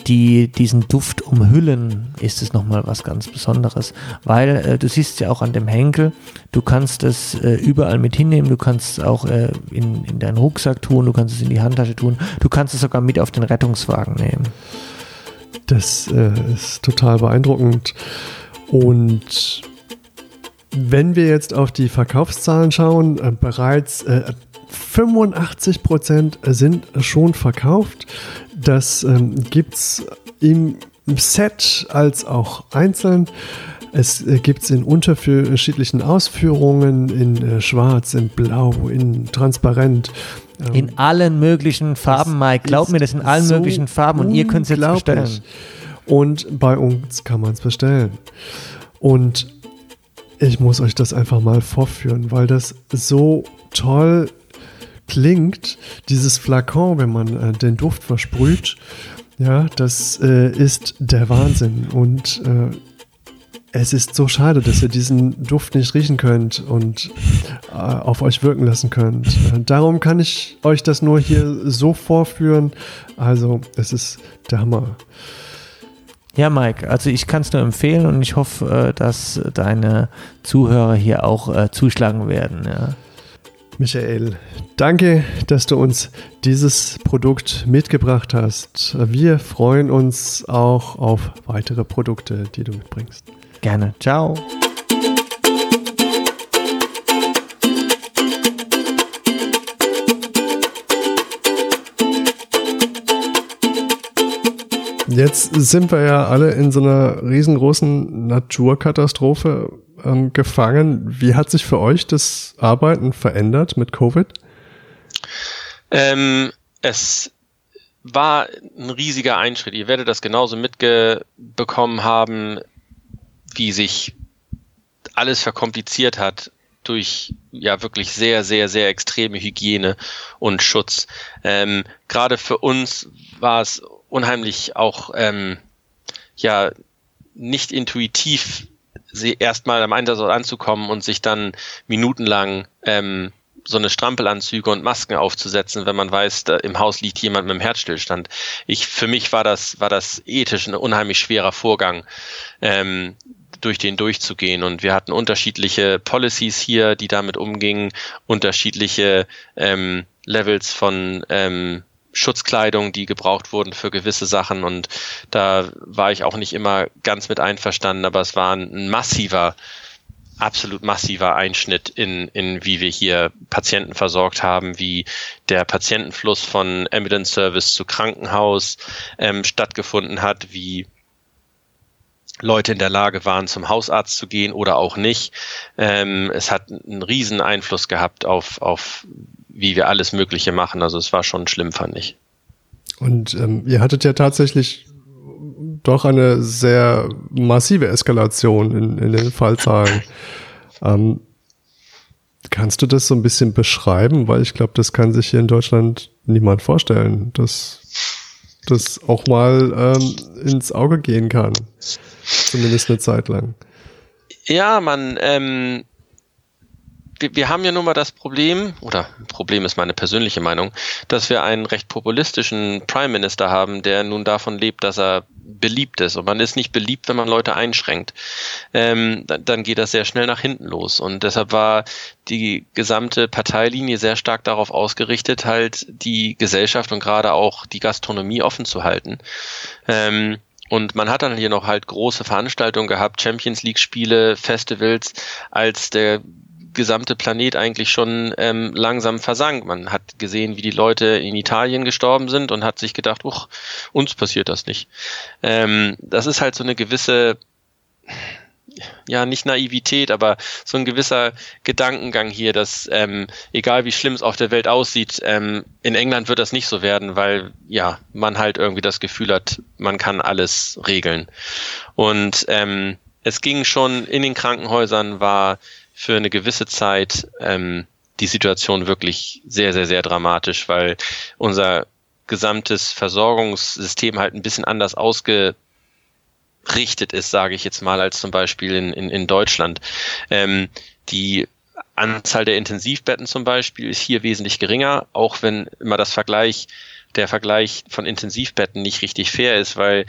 die diesen Duft umhüllen, ist es nochmal was ganz Besonderes. Weil äh, du siehst ja auch an dem Henkel, du kannst es äh, überall mit hinnehmen, du kannst es auch äh, in, in deinen Rucksack tun, du kannst es in die Handtasche tun, du kannst es sogar mit auf den Rettungswagen nehmen. Das äh, ist total beeindruckend. Und wenn wir jetzt auf die Verkaufszahlen schauen, äh, bereits 85 äh, Prozent sind schon verkauft. Das ähm, gibt es im Set als auch einzeln. Es äh, gibt es in unterschiedlichen Ausführungen, in äh, schwarz, in blau, in transparent. Ähm, in allen möglichen Farben, Mike. Glaub mir, das sind allen so möglichen Farben und ihr könnt es jetzt bestellen. Und bei uns kann man es bestellen. Und ich muss euch das einfach mal vorführen, weil das so toll klingt, dieses Flakon, wenn man äh, den Duft versprüht, ja, das äh, ist der Wahnsinn. Und äh, es ist so schade, dass ihr diesen Duft nicht riechen könnt und äh, auf euch wirken lassen könnt. Darum kann ich euch das nur hier so vorführen. Also, es ist der Hammer. Ja, Mike, also ich kann es nur empfehlen und ich hoffe, äh, dass deine Zuhörer hier auch äh, zuschlagen werden. Ja. Michael, danke, dass du uns dieses Produkt mitgebracht hast. Wir freuen uns auch auf weitere Produkte, die du mitbringst. Gerne. Ciao. Jetzt sind wir ja alle in so einer riesengroßen Naturkatastrophe ähm, gefangen. Wie hat sich für euch das Arbeiten verändert mit Covid? Ähm, es war ein riesiger Einschritt. Ihr werdet das genauso mitbekommen haben, wie sich alles verkompliziert hat durch ja wirklich sehr, sehr, sehr extreme Hygiene und Schutz. Ähm, Gerade für uns war es unheimlich auch ähm, ja nicht intuitiv erstmal am Einsatz anzukommen und sich dann minutenlang ähm, so eine Strampelanzüge und Masken aufzusetzen, wenn man weiß, im Haus liegt jemand mit einem Herzstillstand. Ich, für mich war das, war das ethisch ein unheimlich schwerer Vorgang, ähm, durch den durchzugehen. Und wir hatten unterschiedliche Policies hier, die damit umgingen, unterschiedliche ähm, Levels von ähm, Schutzkleidung, die gebraucht wurden für gewisse Sachen. Und da war ich auch nicht immer ganz mit einverstanden, aber es war ein massiver, absolut massiver Einschnitt in, in wie wir hier Patienten versorgt haben, wie der Patientenfluss von Ambulance Service zu Krankenhaus ähm, stattgefunden hat, wie Leute in der Lage waren, zum Hausarzt zu gehen oder auch nicht. Ähm, es hat einen riesen Einfluss gehabt auf, auf wie wir alles Mögliche machen. Also es war schon schlimm, fand ich. Und ähm, ihr hattet ja tatsächlich doch eine sehr massive Eskalation in, in den Fallzahlen. ähm, kannst du das so ein bisschen beschreiben? Weil ich glaube, das kann sich hier in Deutschland niemand vorstellen, dass das auch mal ähm, ins Auge gehen kann. Zumindest eine Zeit lang. Ja, man, ähm, wir, wir haben ja nun mal das Problem, oder Problem ist meine persönliche Meinung, dass wir einen recht populistischen Prime Minister haben, der nun davon lebt, dass er beliebt ist. Und man ist nicht beliebt, wenn man Leute einschränkt. Ähm, dann, geht das sehr schnell nach hinten los. Und deshalb war die gesamte Parteilinie sehr stark darauf ausgerichtet, halt die Gesellschaft und gerade auch die Gastronomie offen zu halten. Ähm, und man hat dann hier noch halt große Veranstaltungen gehabt, Champions League Spiele, Festivals, als der gesamte Planet eigentlich schon ähm, langsam versank. Man hat gesehen, wie die Leute in Italien gestorben sind und hat sich gedacht, uch, uns passiert das nicht. Ähm, das ist halt so eine gewisse, ja, nicht Naivität, aber so ein gewisser Gedankengang hier, dass ähm, egal wie schlimm es auf der Welt aussieht, ähm, in England wird das nicht so werden, weil ja, man halt irgendwie das Gefühl hat, man kann alles regeln. Und ähm, es ging schon in den Krankenhäusern, war für eine gewisse Zeit ähm, die Situation wirklich sehr, sehr, sehr dramatisch, weil unser gesamtes Versorgungssystem halt ein bisschen anders ausgerichtet ist, sage ich jetzt mal, als zum Beispiel in, in, in Deutschland. Ähm, die Anzahl der Intensivbetten zum Beispiel ist hier wesentlich geringer, auch wenn immer das Vergleich, der Vergleich von Intensivbetten nicht richtig fair ist, weil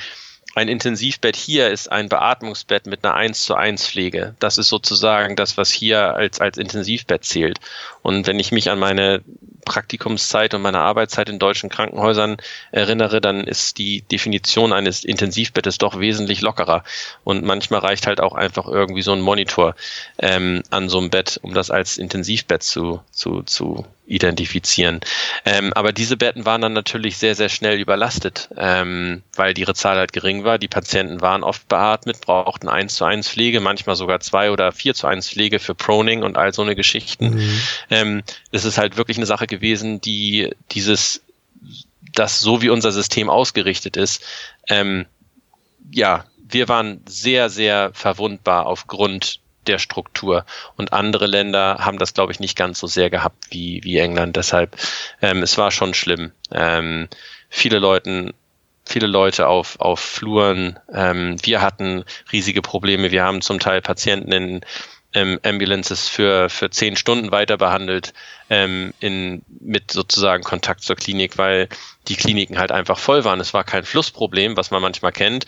ein Intensivbett hier ist ein Beatmungsbett mit einer 1 zu 1 Pflege. Das ist sozusagen das, was hier als, als Intensivbett zählt. Und wenn ich mich an meine Praktikumszeit und meine Arbeitszeit in deutschen Krankenhäusern erinnere, dann ist die Definition eines Intensivbettes doch wesentlich lockerer. Und manchmal reicht halt auch einfach irgendwie so ein Monitor ähm, an so einem Bett, um das als Intensivbett zu, zu, zu identifizieren. Ähm, aber diese Betten waren dann natürlich sehr, sehr schnell überlastet, ähm, weil ihre Zahl halt gering war. Die Patienten waren oft beatmet, brauchten eins zu eins Pflege, manchmal sogar zwei oder vier zu eins Pflege für Proning und all so eine Geschichten. Mhm. Ähm, es ist halt wirklich eine Sache gewesen, die dieses, das so wie unser System ausgerichtet ist, ähm, ja, wir waren sehr, sehr verwundbar aufgrund der Struktur. Und andere Länder haben das, glaube ich, nicht ganz so sehr gehabt wie, wie England. Deshalb, ähm, es war schon schlimm. Ähm, viele Leuten viele Leute auf, auf Fluren. Ähm, wir hatten riesige Probleme. Wir haben zum Teil Patienten in ähm, Ambulances für, für zehn Stunden weiter behandelt ähm, in, mit sozusagen Kontakt zur Klinik, weil die Kliniken halt einfach voll waren. Es war kein Flussproblem, was man manchmal kennt.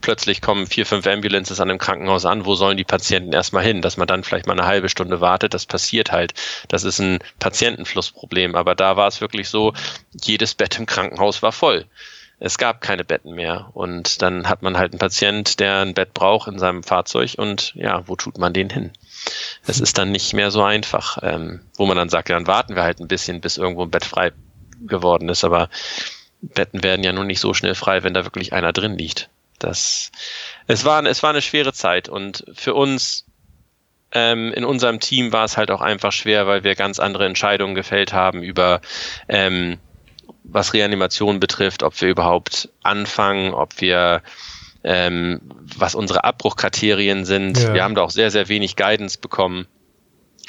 Plötzlich kommen vier, fünf Ambulances an einem Krankenhaus an. Wo sollen die Patienten erstmal hin? Dass man dann vielleicht mal eine halbe Stunde wartet, das passiert halt. Das ist ein Patientenflussproblem. Aber da war es wirklich so, jedes Bett im Krankenhaus war voll es gab keine Betten mehr. Und dann hat man halt einen Patient, der ein Bett braucht in seinem Fahrzeug und ja, wo tut man den hin? Es ist dann nicht mehr so einfach, ähm, wo man dann sagt, ja, dann warten wir halt ein bisschen, bis irgendwo ein Bett frei geworden ist, aber Betten werden ja nun nicht so schnell frei, wenn da wirklich einer drin liegt. Das, es war, es war eine schwere Zeit und für uns ähm, in unserem Team war es halt auch einfach schwer, weil wir ganz andere Entscheidungen gefällt haben über ähm, was Reanimation betrifft, ob wir überhaupt anfangen, ob wir ähm, was unsere Abbruchkriterien sind. Ja. Wir haben da auch sehr, sehr wenig Guidance bekommen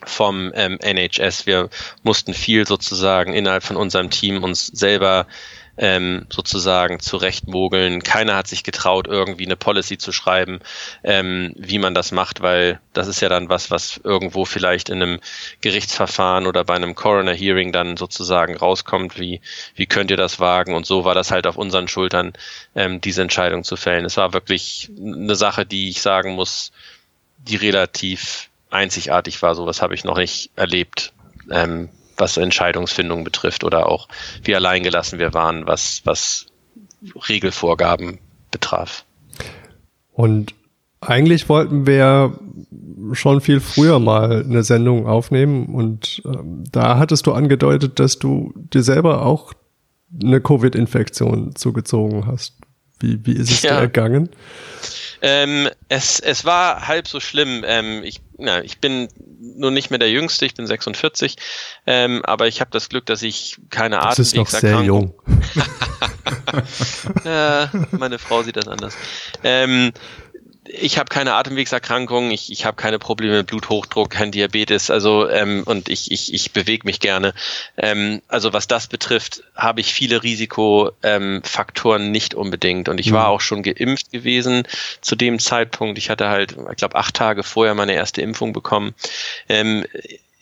vom ähm, NHS. Wir mussten viel sozusagen innerhalb von unserem Team uns selber ähm, sozusagen zurechtmogeln. Keiner hat sich getraut, irgendwie eine Policy zu schreiben, ähm, wie man das macht, weil das ist ja dann was, was irgendwo vielleicht in einem Gerichtsverfahren oder bei einem Coroner Hearing dann sozusagen rauskommt, wie, wie könnt ihr das wagen? Und so war das halt auf unseren Schultern, ähm, diese Entscheidung zu fällen. Es war wirklich eine Sache, die ich sagen muss, die relativ einzigartig war. Sowas habe ich noch nicht erlebt. Ähm, was Entscheidungsfindung betrifft oder auch wie alleingelassen wir waren, was, was Regelvorgaben betraf. Und eigentlich wollten wir schon viel früher mal eine Sendung aufnehmen und ähm, da hattest du angedeutet, dass du dir selber auch eine Covid-Infektion zugezogen hast. Wie, wie ist es ja. dir ergangen? Ähm, es, es war halb so schlimm. Ähm, ich, na, ich bin nur nicht mehr der Jüngste, ich bin 46, ähm, aber ich habe das Glück, dass ich keine Atemwegserkrankung. Das ist noch sehr jung. ja, meine Frau sieht das anders. Ähm, ich habe keine Atemwegserkrankungen, ich, ich habe keine Probleme mit Bluthochdruck, kein Diabetes, also ähm, und ich, ich, ich bewege mich gerne. Ähm, also was das betrifft, habe ich viele Risikofaktoren ähm, nicht unbedingt. Und ich war mhm. auch schon geimpft gewesen zu dem Zeitpunkt. Ich hatte halt, ich glaube, acht Tage vorher meine erste Impfung bekommen. Ähm,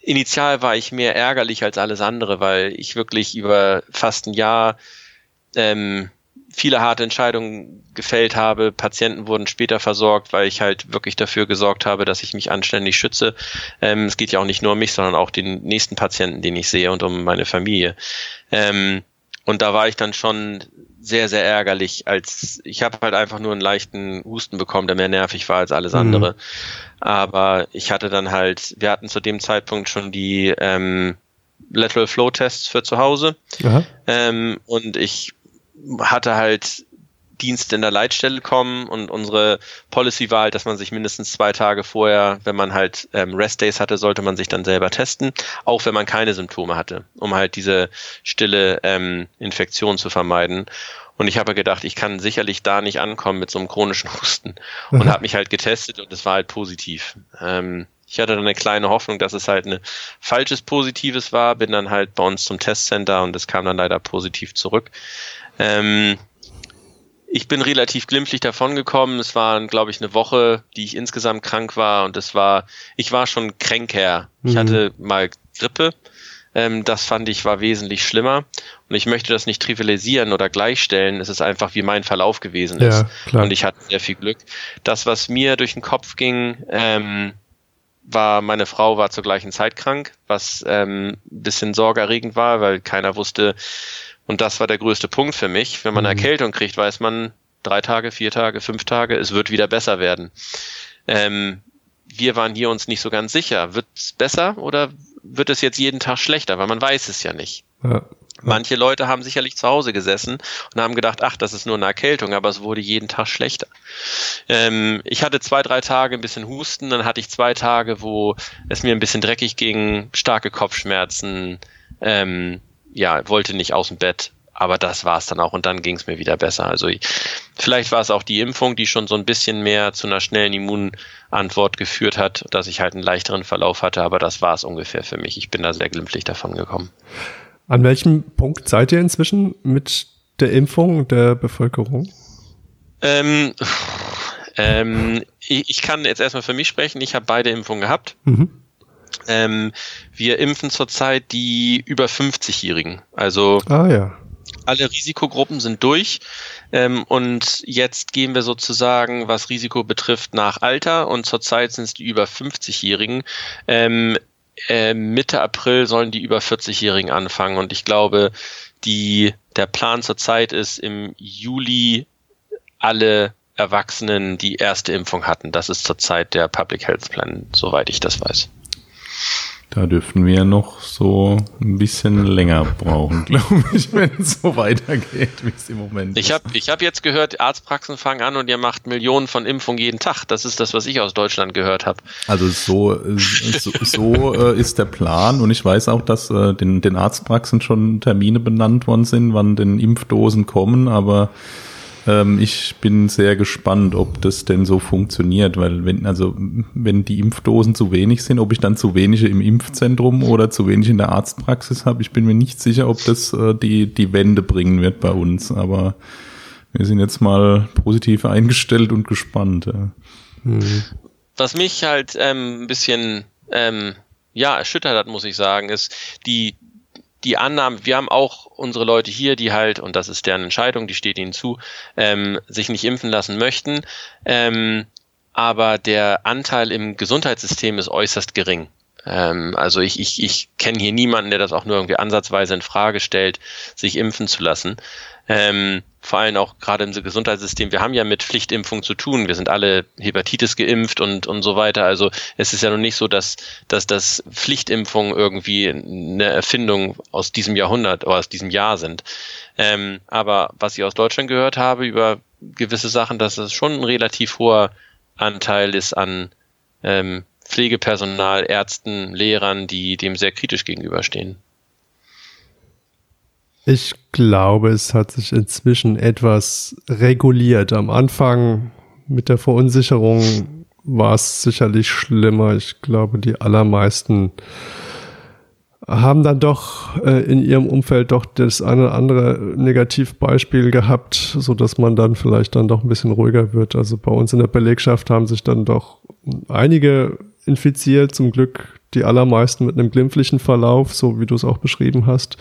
initial war ich mehr ärgerlich als alles andere, weil ich wirklich über fast ein Jahr ähm, viele harte Entscheidungen gefällt habe. Patienten wurden später versorgt, weil ich halt wirklich dafür gesorgt habe, dass ich mich anständig schütze. Ähm, es geht ja auch nicht nur um mich, sondern auch den nächsten Patienten, den ich sehe und um meine Familie. Ähm, und da war ich dann schon sehr, sehr ärgerlich, als ich habe halt einfach nur einen leichten Husten bekommen, der mehr nervig war als alles andere. Mhm. Aber ich hatte dann halt, wir hatten zu dem Zeitpunkt schon die ähm, Lateral Flow Tests für zu Hause. Ähm, und ich hatte halt Dienste in der Leitstelle kommen und unsere Policy war halt, dass man sich mindestens zwei Tage vorher, wenn man halt ähm, Rest Days hatte, sollte man sich dann selber testen, auch wenn man keine Symptome hatte, um halt diese stille ähm, Infektion zu vermeiden. Und ich habe gedacht, ich kann sicherlich da nicht ankommen mit so einem chronischen Husten und habe mich halt getestet und es war halt positiv. Ähm, ich hatte dann eine kleine Hoffnung, dass es halt ein falsches Positives war, bin dann halt bei uns zum Testcenter und es kam dann leider positiv zurück. Ähm, ich bin relativ glimpflich davongekommen. Es war, glaube ich, eine Woche, die ich insgesamt krank war und es war, ich war schon kränker. Mhm. Ich hatte mal Grippe. Ähm, das fand ich war wesentlich schlimmer. Und ich möchte das nicht trivialisieren oder gleichstellen. Es ist einfach, wie mein Verlauf gewesen ist. Ja, klar. Und ich hatte sehr viel Glück. Das, was mir durch den Kopf ging, ähm, war, meine Frau war zur gleichen Zeit krank, was ähm, ein bisschen sorgerregend war, weil keiner wusste, und das war der größte Punkt für mich. Wenn man eine mhm. Erkältung kriegt, weiß man, drei Tage, vier Tage, fünf Tage, es wird wieder besser werden. Ähm, wir waren hier uns nicht so ganz sicher. Wird es besser oder wird es jetzt jeden Tag schlechter? Weil man weiß es ja nicht. Ja. Manche Leute haben sicherlich zu Hause gesessen und haben gedacht, ach, das ist nur eine Erkältung, aber es wurde jeden Tag schlechter. Ähm, ich hatte zwei, drei Tage ein bisschen Husten, dann hatte ich zwei Tage, wo es mir ein bisschen dreckig ging, starke Kopfschmerzen, ähm, ja, wollte nicht aus dem Bett, aber das war es dann auch und dann ging es mir wieder besser. Also ich, vielleicht war es auch die Impfung, die schon so ein bisschen mehr zu einer schnellen Immunantwort geführt hat, dass ich halt einen leichteren Verlauf hatte, aber das war es ungefähr für mich. Ich bin da sehr glimpflich davon gekommen. An welchem Punkt seid ihr inzwischen mit der Impfung der Bevölkerung? Ähm, ähm, ich, ich, kann jetzt erstmal für mich sprechen. Ich habe beide Impfungen gehabt. Mhm. Ähm, wir impfen zurzeit die über 50-Jährigen. Also ah, ja. alle Risikogruppen sind durch. Ähm, und jetzt gehen wir sozusagen, was Risiko betrifft, nach Alter. Und zurzeit sind es die über 50-Jährigen. Ähm, äh, Mitte April sollen die über 40-Jährigen anfangen. Und ich glaube, die, der Plan zurzeit ist, im Juli alle Erwachsenen die erste Impfung hatten. Das ist zurzeit der Public Health Plan, soweit ich das weiß. Da dürften wir noch so ein bisschen länger brauchen, glaube ich, wenn es so weitergeht, wie es im Moment ich hab, ist. Ich habe jetzt gehört, Arztpraxen fangen an und ihr macht Millionen von Impfungen jeden Tag. Das ist das, was ich aus Deutschland gehört habe. Also so, so, so äh, ist der Plan und ich weiß auch, dass äh, den, den Arztpraxen schon Termine benannt worden sind, wann den Impfdosen kommen, aber ähm, ich bin sehr gespannt, ob das denn so funktioniert, weil wenn, also, wenn die Impfdosen zu wenig sind, ob ich dann zu wenige im Impfzentrum oder zu wenig in der Arztpraxis habe, ich bin mir nicht sicher, ob das äh, die, die Wende bringen wird bei uns, aber wir sind jetzt mal positiv eingestellt und gespannt. Ja. Hm. Was mich halt ähm, ein bisschen ähm, ja, erschüttert hat, muss ich sagen, ist die, die Annahme, wir haben auch unsere Leute hier, die halt, und das ist deren Entscheidung, die steht ihnen zu, ähm, sich nicht impfen lassen möchten. Ähm, aber der Anteil im Gesundheitssystem ist äußerst gering. Ähm, also ich, ich, ich kenne hier niemanden, der das auch nur irgendwie ansatzweise in Frage stellt, sich impfen zu lassen. Ähm, vor allem auch gerade im Gesundheitssystem. Wir haben ja mit Pflichtimpfung zu tun. Wir sind alle Hepatitis geimpft und, und so weiter. Also es ist ja noch nicht so, dass, dass das Pflichtimpfung irgendwie eine Erfindung aus diesem Jahrhundert oder aus diesem Jahr sind. Ähm, aber was ich aus Deutschland gehört habe über gewisse Sachen, dass es schon ein relativ hoher Anteil ist an ähm, Pflegepersonal, Ärzten, Lehrern, die dem sehr kritisch gegenüberstehen. Ich glaube, es hat sich inzwischen etwas reguliert. Am Anfang mit der Verunsicherung war es sicherlich schlimmer. Ich glaube, die allermeisten haben dann doch äh, in ihrem Umfeld doch das eine oder andere Negativbeispiel gehabt, so dass man dann vielleicht dann doch ein bisschen ruhiger wird. Also bei uns in der Belegschaft haben sich dann doch einige infiziert, zum Glück die allermeisten mit einem glimpflichen Verlauf, so wie du es auch beschrieben hast.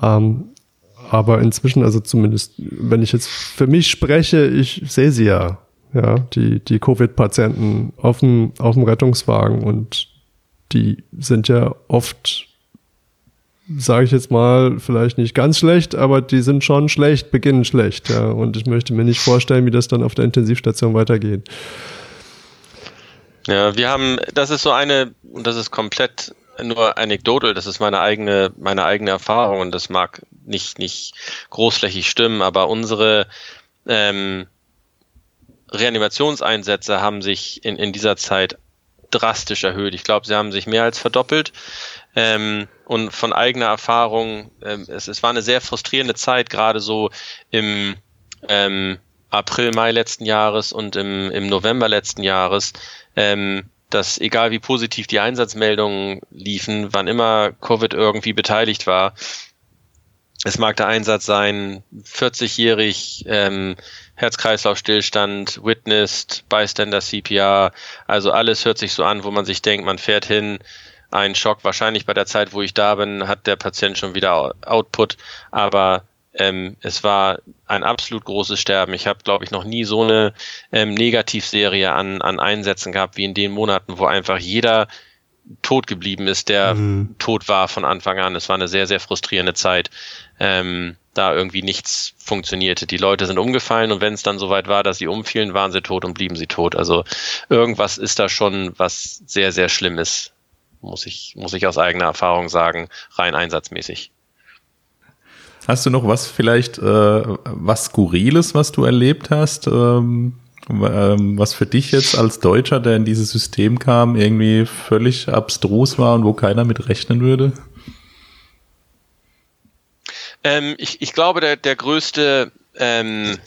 Ähm, aber inzwischen, also zumindest, wenn ich jetzt für mich spreche, ich sehe sie ja, ja, die, die Covid-Patienten auf dem, auf dem Rettungswagen und die sind ja oft, sage ich jetzt mal, vielleicht nicht ganz schlecht, aber die sind schon schlecht, beginnen schlecht, ja. Und ich möchte mir nicht vorstellen, wie das dann auf der Intensivstation weitergeht. Ja, wir haben, das ist so eine, und das ist komplett nur anekdotal, das ist meine eigene, meine eigene Erfahrung und das mag nicht, nicht großflächig stimmen, aber unsere ähm, Reanimationseinsätze haben sich in, in dieser Zeit drastisch erhöht. Ich glaube, sie haben sich mehr als verdoppelt. Ähm, und von eigener Erfahrung, ähm, es, es war eine sehr frustrierende Zeit, gerade so im ähm, April, Mai letzten Jahres und im, im November letzten Jahres, ähm, dass egal wie positiv die Einsatzmeldungen liefen, wann immer Covid irgendwie beteiligt war, es mag der Einsatz sein, 40-jährig, ähm, Herz-Kreislauf-Stillstand, Witnessed, Bystander CPR, also alles hört sich so an, wo man sich denkt, man fährt hin, ein Schock, wahrscheinlich bei der Zeit, wo ich da bin, hat der Patient schon wieder Output, aber ähm, es war ein absolut großes Sterben. Ich habe, glaube ich, noch nie so eine ähm, Negativserie an, an Einsätzen gehabt wie in den Monaten, wo einfach jeder tot geblieben ist, der mhm. tot war von Anfang an. Es war eine sehr, sehr frustrierende Zeit, ähm, da irgendwie nichts funktionierte. Die Leute sind umgefallen und wenn es dann soweit war, dass sie umfielen, waren sie tot und blieben sie tot. Also irgendwas ist da schon, was sehr, sehr schlimm ist, muss ich, muss ich aus eigener Erfahrung sagen, rein einsatzmäßig. Hast du noch was vielleicht, äh, was Skurriles, was du erlebt hast, ähm, ähm, was für dich jetzt als Deutscher, der in dieses System kam, irgendwie völlig abstrus war und wo keiner mit rechnen würde? Ähm, ich, ich glaube, der, der größte ähm,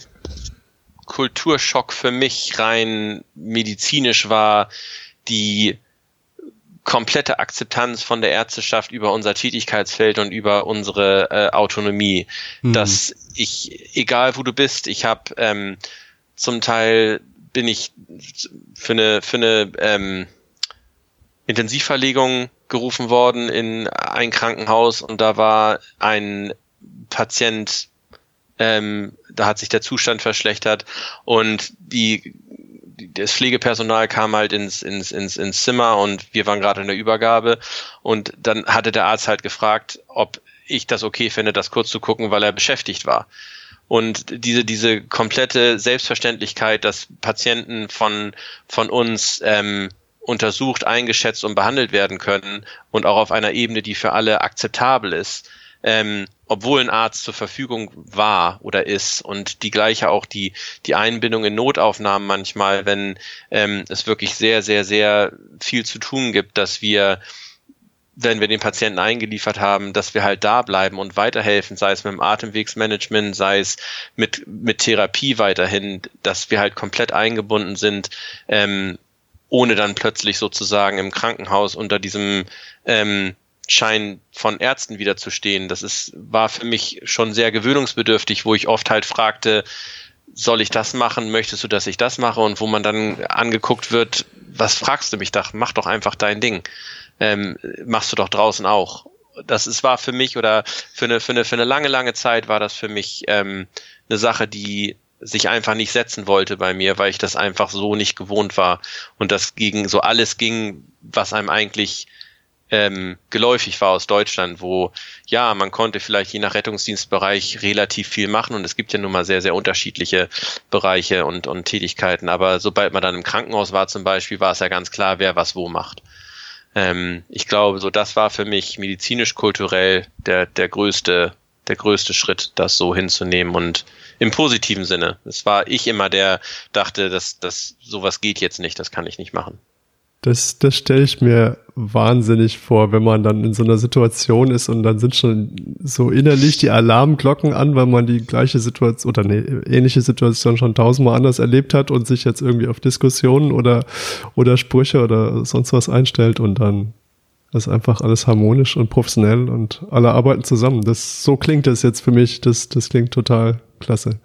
Kulturschock für mich rein medizinisch war die komplette Akzeptanz von der Ärzteschaft über unser Tätigkeitsfeld und über unsere äh, Autonomie, mhm. dass ich, egal wo du bist, ich habe ähm, zum Teil bin ich für eine für eine ähm, Intensivverlegung gerufen worden in ein Krankenhaus und da war ein Patient, ähm, da hat sich der Zustand verschlechtert und die das Pflegepersonal kam halt ins, ins, ins, ins Zimmer und wir waren gerade in der Übergabe und dann hatte der Arzt halt gefragt, ob ich das okay finde, das kurz zu gucken, weil er beschäftigt war. Und diese, diese komplette Selbstverständlichkeit, dass Patienten von, von uns ähm, untersucht, eingeschätzt und behandelt werden können und auch auf einer Ebene, die für alle akzeptabel ist, ähm, obwohl ein Arzt zur Verfügung war oder ist und die gleiche auch die, die Einbindung in Notaufnahmen manchmal, wenn ähm, es wirklich sehr, sehr, sehr viel zu tun gibt, dass wir wenn wir den Patienten eingeliefert haben, dass wir halt da bleiben und weiterhelfen, sei es mit dem Atemwegsmanagement, sei es mit, mit Therapie weiterhin, dass wir halt komplett eingebunden sind, ähm, ohne dann plötzlich sozusagen im Krankenhaus unter diesem ähm, Schein von Ärzten wieder zu stehen. Das ist, war für mich schon sehr gewöhnungsbedürftig, wo ich oft halt fragte, soll ich das machen? Möchtest du, dass ich das mache? Und wo man dann angeguckt wird, was fragst du mich da? Mach doch einfach dein Ding. Ähm, machst du doch draußen auch. Das ist, war für mich oder für eine, für eine, für eine lange, lange Zeit war das für mich ähm, eine Sache, die sich einfach nicht setzen wollte bei mir, weil ich das einfach so nicht gewohnt war und das gegen so alles ging, was einem eigentlich ähm, geläufig war aus Deutschland, wo ja, man konnte vielleicht je nach Rettungsdienstbereich relativ viel machen und es gibt ja nun mal sehr, sehr unterschiedliche Bereiche und, und Tätigkeiten, aber sobald man dann im Krankenhaus war zum Beispiel, war es ja ganz klar, wer was wo macht. Ähm, ich glaube, so das war für mich medizinisch-kulturell der, der größte, der größte Schritt, das so hinzunehmen und im positiven Sinne. Es war ich immer, der dachte, dass, dass sowas geht jetzt nicht, das kann ich nicht machen. Das, das stelle ich mir wahnsinnig vor, wenn man dann in so einer Situation ist und dann sind schon so innerlich die Alarmglocken an, weil man die gleiche Situation oder eine ähnliche Situation schon tausendmal anders erlebt hat und sich jetzt irgendwie auf Diskussionen oder, oder Sprüche oder sonst was einstellt und dann ist einfach alles harmonisch und professionell und alle arbeiten zusammen. Das, so klingt das jetzt für mich. Das, das klingt total klasse.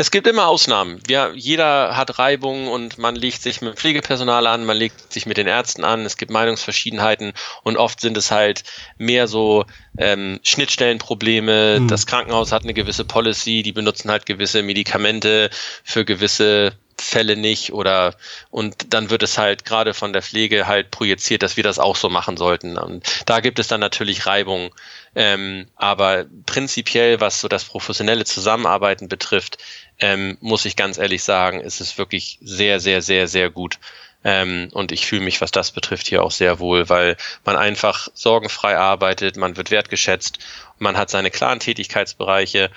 Es gibt immer Ausnahmen. Ja, jeder hat Reibungen und man legt sich mit Pflegepersonal an, man legt sich mit den Ärzten an. Es gibt Meinungsverschiedenheiten und oft sind es halt mehr so ähm, Schnittstellenprobleme. Mhm. Das Krankenhaus hat eine gewisse Policy, die benutzen halt gewisse Medikamente für gewisse Fälle nicht oder und dann wird es halt gerade von der Pflege halt projiziert, dass wir das auch so machen sollten. Und da gibt es dann natürlich Reibung. Ähm, aber prinzipiell, was so das professionelle Zusammenarbeiten betrifft, ähm, muss ich ganz ehrlich sagen, ist es wirklich sehr, sehr, sehr, sehr gut. Ähm, und ich fühle mich, was das betrifft, hier auch sehr wohl, weil man einfach sorgenfrei arbeitet, man wird wertgeschätzt, man hat seine klaren Tätigkeitsbereiche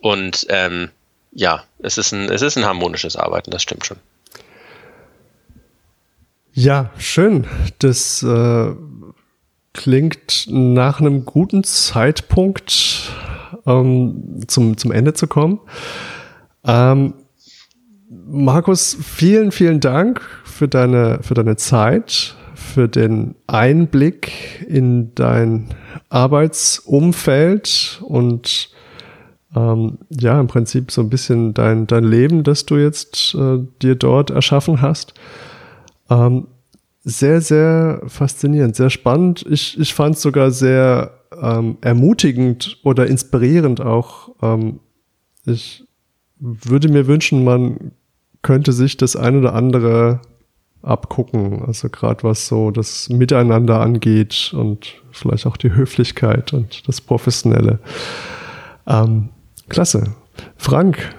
und ähm, ja, es ist ein, es ist ein harmonisches Arbeiten, das stimmt schon. Ja, schön. Das äh, klingt nach einem guten Zeitpunkt, ähm, zum, zum Ende zu kommen. Ähm, Markus, vielen, vielen Dank für deine, für deine Zeit, für den Einblick in dein Arbeitsumfeld und ähm, ja, im Prinzip so ein bisschen dein, dein Leben, das du jetzt äh, dir dort erschaffen hast. Ähm, sehr, sehr faszinierend, sehr spannend. Ich, ich fand es sogar sehr ähm, ermutigend oder inspirierend auch. Ähm, ich würde mir wünschen, man könnte sich das ein oder andere abgucken. Also gerade was so das Miteinander angeht und vielleicht auch die Höflichkeit und das Professionelle. Ähm, klasse. Frank.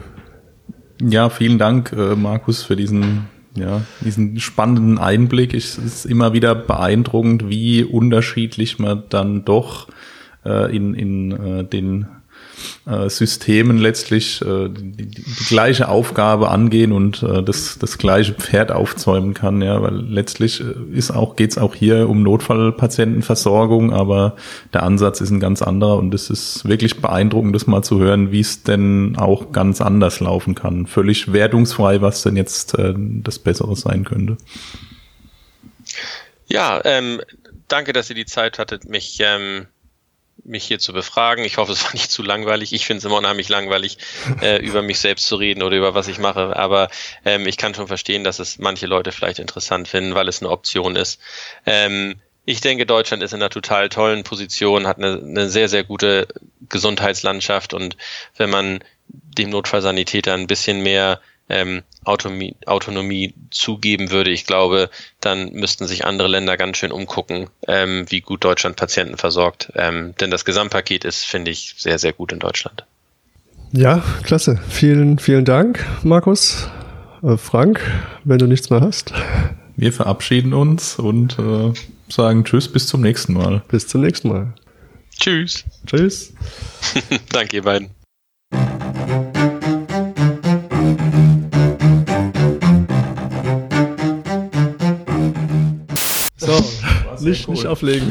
Ja, vielen Dank, äh, Markus, für diesen, ja, diesen spannenden Einblick. Es ist immer wieder beeindruckend, wie unterschiedlich man dann doch äh, in, in äh, den äh, Systemen letztlich äh, die, die, gleiche Aufgabe angehen und äh, das, das gleiche Pferd aufzäumen kann, ja, weil letztlich ist auch, geht's auch hier um Notfallpatientenversorgung, aber der Ansatz ist ein ganz anderer und es ist wirklich beeindruckend, das mal zu hören, wie es denn auch ganz anders laufen kann. Völlig wertungsfrei, was denn jetzt das Bessere sein könnte. Ja, ähm, danke, dass ihr die Zeit hattet, mich, ähm, mich hier zu befragen. Ich hoffe, es war nicht zu langweilig. Ich finde es immer unheimlich langweilig, äh, über mich selbst zu reden oder über was ich mache. Aber ähm, ich kann schon verstehen, dass es manche Leute vielleicht interessant finden, weil es eine Option ist. Ähm, ich denke, Deutschland ist in einer total tollen Position, hat eine, eine sehr, sehr gute Gesundheitslandschaft und wenn man dem Notfallsanitäter ein bisschen mehr ähm, Autonomie, Autonomie zugeben würde, ich glaube, dann müssten sich andere Länder ganz schön umgucken, ähm, wie gut Deutschland Patienten versorgt. Ähm, denn das Gesamtpaket ist, finde ich, sehr, sehr gut in Deutschland. Ja, klasse. Vielen, vielen Dank, Markus. Äh, Frank, wenn du nichts mehr hast. Wir verabschieden uns und äh, sagen Tschüss, bis zum nächsten Mal. Bis zum nächsten Mal. Tschüss. Tschüss. Danke, ihr beiden. nicht, nicht auflegen.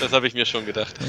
das habe ich mir schon gedacht.